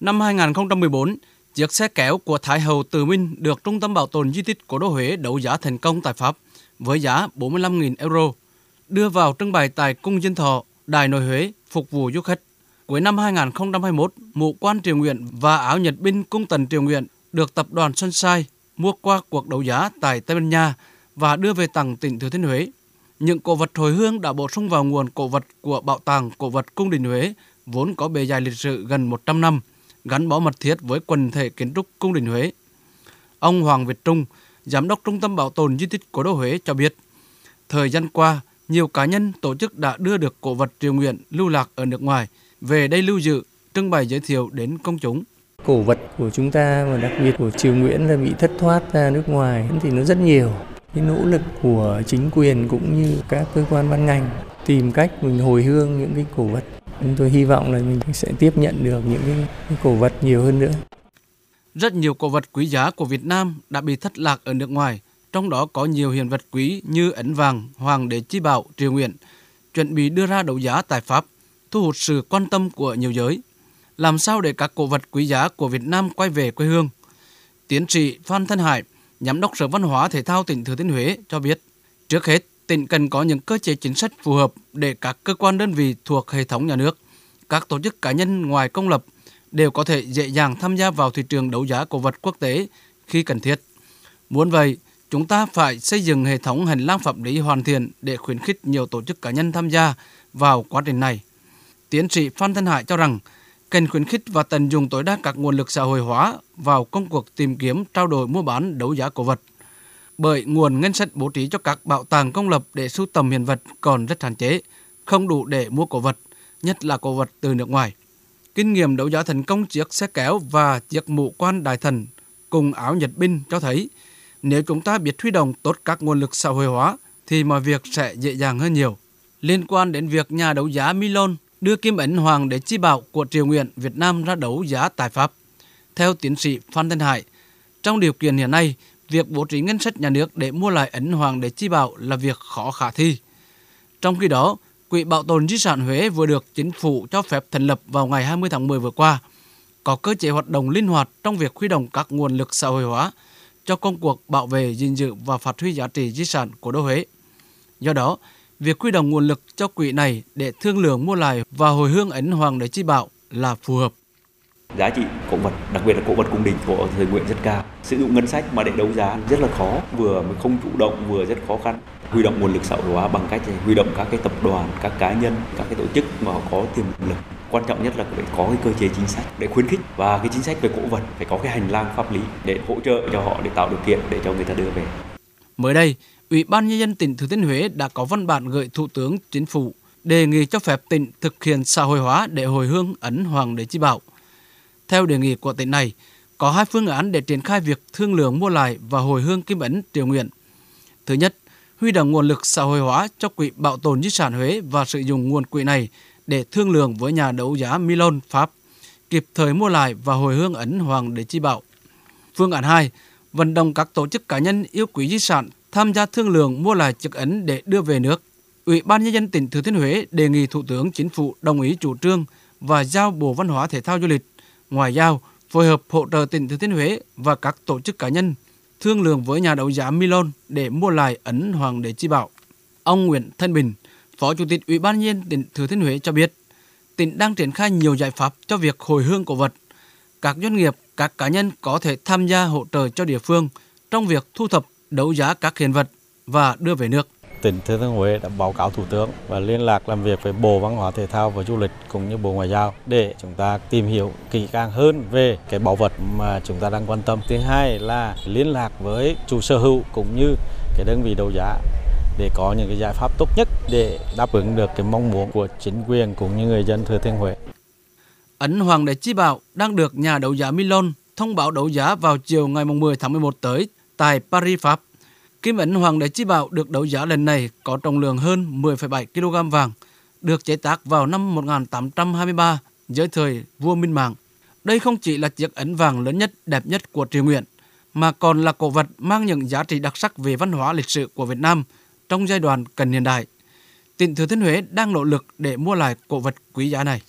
Năm 2014, chiếc xe kéo của Thái hậu Từ Minh được Trung tâm Bảo tồn Di tích Cố đô Huế đấu giá thành công tại Pháp với giá 45.000 euro, đưa vào trưng bày tại Cung diên Thọ, Đài Nội Huế phục vụ du khách. Cuối năm 2021, mũ quan triều nguyện và áo nhật binh cung tần triều nguyện được tập đoàn Sunshine mua qua cuộc đấu giá tại Tây Ban Nha và đưa về tặng tỉnh Thừa Thiên Huế. Những cổ vật hồi hương đã bổ sung vào nguồn cổ vật của Bảo tàng Cổ vật Cung đình Huế, vốn có bề dài lịch sử gần 100 năm, gắn bó mật thiết với quần thể kiến trúc Cung đình Huế. Ông Hoàng Việt Trung, Giám đốc Trung tâm Bảo tồn Di tích Cố đô Huế cho biết, thời gian qua, nhiều cá nhân, tổ chức đã đưa được cổ vật triều nguyện lưu lạc ở nước ngoài về đây lưu giữ, trưng bày giới thiệu đến công chúng. Cổ vật của chúng ta và đặc biệt của triều Nguyễn là bị thất thoát ra nước ngoài thì nó rất nhiều. Cái nỗ lực của chính quyền cũng như các cơ quan ban ngành tìm cách mình hồi hương những cái cổ vật. Chúng tôi hy vọng là mình sẽ tiếp nhận được những cái, cái cổ vật nhiều hơn nữa. Rất nhiều cổ vật quý giá của Việt Nam đã bị thất lạc ở nước ngoài, trong đó có nhiều hiện vật quý như ấn vàng, hoàng đế chi bảo, triều nguyện, chuẩn bị đưa ra đấu giá tại Pháp, thu hút sự quan tâm của nhiều giới. Làm sao để các cổ vật quý giá của Việt Nam quay về quê hương? Tiến sĩ Phan Thân Hải, Giám đốc Sở Văn hóa Thể thao tỉnh Thừa Thiên Huế cho biết, trước hết, tỉnh cần có những cơ chế chính sách phù hợp để các cơ quan đơn vị thuộc hệ thống nhà nước, các tổ chức cá nhân ngoài công lập đều có thể dễ dàng tham gia vào thị trường đấu giá cổ vật quốc tế khi cần thiết. Muốn vậy, chúng ta phải xây dựng hệ thống hành lang pháp lý hoàn thiện để khuyến khích nhiều tổ chức cá nhân tham gia vào quá trình này. Tiến sĩ Phan Thanh Hải cho rằng, cần khuyến khích và tận dụng tối đa các nguồn lực xã hội hóa vào công cuộc tìm kiếm trao đổi mua bán đấu giá cổ vật. Bởi nguồn ngân sách bố trí cho các bảo tàng công lập để sưu tầm hiện vật còn rất hạn chế, không đủ để mua cổ vật, nhất là cổ vật từ nước ngoài. Kinh nghiệm đấu giá thành công chiếc xe kéo và chiếc mũ quan đại thần cùng áo nhật binh cho thấy nếu chúng ta biết huy động tốt các nguồn lực xã hội hóa thì mọi việc sẽ dễ dàng hơn nhiều. Liên quan đến việc nhà đấu giá Milon đưa kim ấn Hoàng đế chi bảo của triều nguyện Việt Nam ra đấu giá tại Pháp. Theo tiến sĩ Phan Thanh Hải, trong điều kiện hiện nay, việc bố trí ngân sách nhà nước để mua lại ấn Hoàng đế chi bảo là việc khó khả thi. Trong khi đó, Quỹ Bảo tồn Di sản Huế vừa được chính phủ cho phép thành lập vào ngày 20 tháng 10 vừa qua, có cơ chế hoạt động linh hoạt trong việc huy động các nguồn lực xã hội hóa cho công cuộc bảo vệ, gìn giữ và phát huy giá trị di sản của đô Huế. Do đó, việc huy động nguồn lực cho quỹ này để thương lượng mua lại và hồi hương ấn hoàng đế chi bảo là phù hợp. Giá trị cổ vật, đặc biệt là cổ vật cung đình của thời nguyện rất cao. Sử dụng ngân sách mà để đấu giá rất là khó, vừa không chủ động vừa rất khó khăn. Huy động nguồn lực xã hội hóa bằng cách huy động các cái tập đoàn, các cá nhân, các cái tổ chức mà có tiềm lực quan trọng nhất là phải có cái cơ chế chính sách để khuyến khích và cái chính sách về cổ vật phải có cái hành lang pháp lý để hỗ trợ cho họ để tạo điều kiện để cho người ta đưa về. Mới đây, Ủy ban nhân dân tỉnh Thừa Thiên Huế đã có văn bản gửi Thủ tướng Chính phủ đề nghị cho phép tỉnh thực hiện xã hội hóa để hồi hương ấn Hoàng đế Chi Bảo. Theo đề nghị của tỉnh này, có hai phương án để triển khai việc thương lượng mua lại và hồi hương kim ấn triều nguyện. Thứ nhất, huy động nguồn lực xã hội hóa cho quỹ bảo tồn di sản Huế và sử dụng nguồn quỹ này để thương lượng với nhà đấu giá Milon Pháp, kịp thời mua lại và hồi hương ấn Hoàng để Chi Bảo. Phương án 2, vận động các tổ chức cá nhân yêu quý di sản tham gia thương lượng mua lại chiếc ấn để đưa về nước. Ủy ban nhân dân tỉnh Thừa Thiên Huế đề nghị Thủ tướng Chính phủ đồng ý chủ trương và giao Bộ Văn hóa Thể thao Du lịch ngoại giao phối hợp hỗ trợ tỉnh Thừa Thiên Huế và các tổ chức cá nhân thương lượng với nhà đấu giá Milon để mua lại ấn Hoàng đế Chi Bảo. Ông Nguyễn Thanh Bình, Phó Chủ tịch Ủy ban nhân dân tỉnh Thừa Thiên Huế cho biết, tỉnh đang triển khai nhiều giải pháp cho việc hồi hương cổ vật. Các doanh nghiệp, các cá nhân có thể tham gia hỗ trợ cho địa phương trong việc thu thập, đấu giá các hiện vật và đưa về nước. Tỉnh Thừa Thiên Huế đã báo cáo Thủ tướng và liên lạc làm việc với Bộ Văn hóa Thể thao và Du lịch cũng như Bộ Ngoại giao để chúng ta tìm hiểu kỹ càng hơn về cái bảo vật mà chúng ta đang quan tâm. Thứ hai là liên lạc với chủ sở hữu cũng như cái đơn vị đấu giá để có những cái giải pháp tốt nhất để đáp ứng được cái mong muốn của chính quyền cũng như người dân Thừa Thiên Huế. Ấn Hoàng đế Chi Bảo đang được nhà đấu giá Milon thông báo đấu giá vào chiều ngày 10 tháng 11 tới tại Paris, Pháp. Kim ấn Hoàng đế Chi Bảo được đấu giá lần này có trọng lượng hơn 10,7 kg vàng, được chế tác vào năm 1823 dưới thời vua Minh Mạng. Đây không chỉ là chiếc ấn vàng lớn nhất, đẹp nhất của triều Nguyễn, mà còn là cổ vật mang những giá trị đặc sắc về văn hóa lịch sử của Việt Nam trong giai đoạn cần hiện đại. Tỉnh Thừa Thiên Huế đang nỗ lực để mua lại cổ vật quý giá này.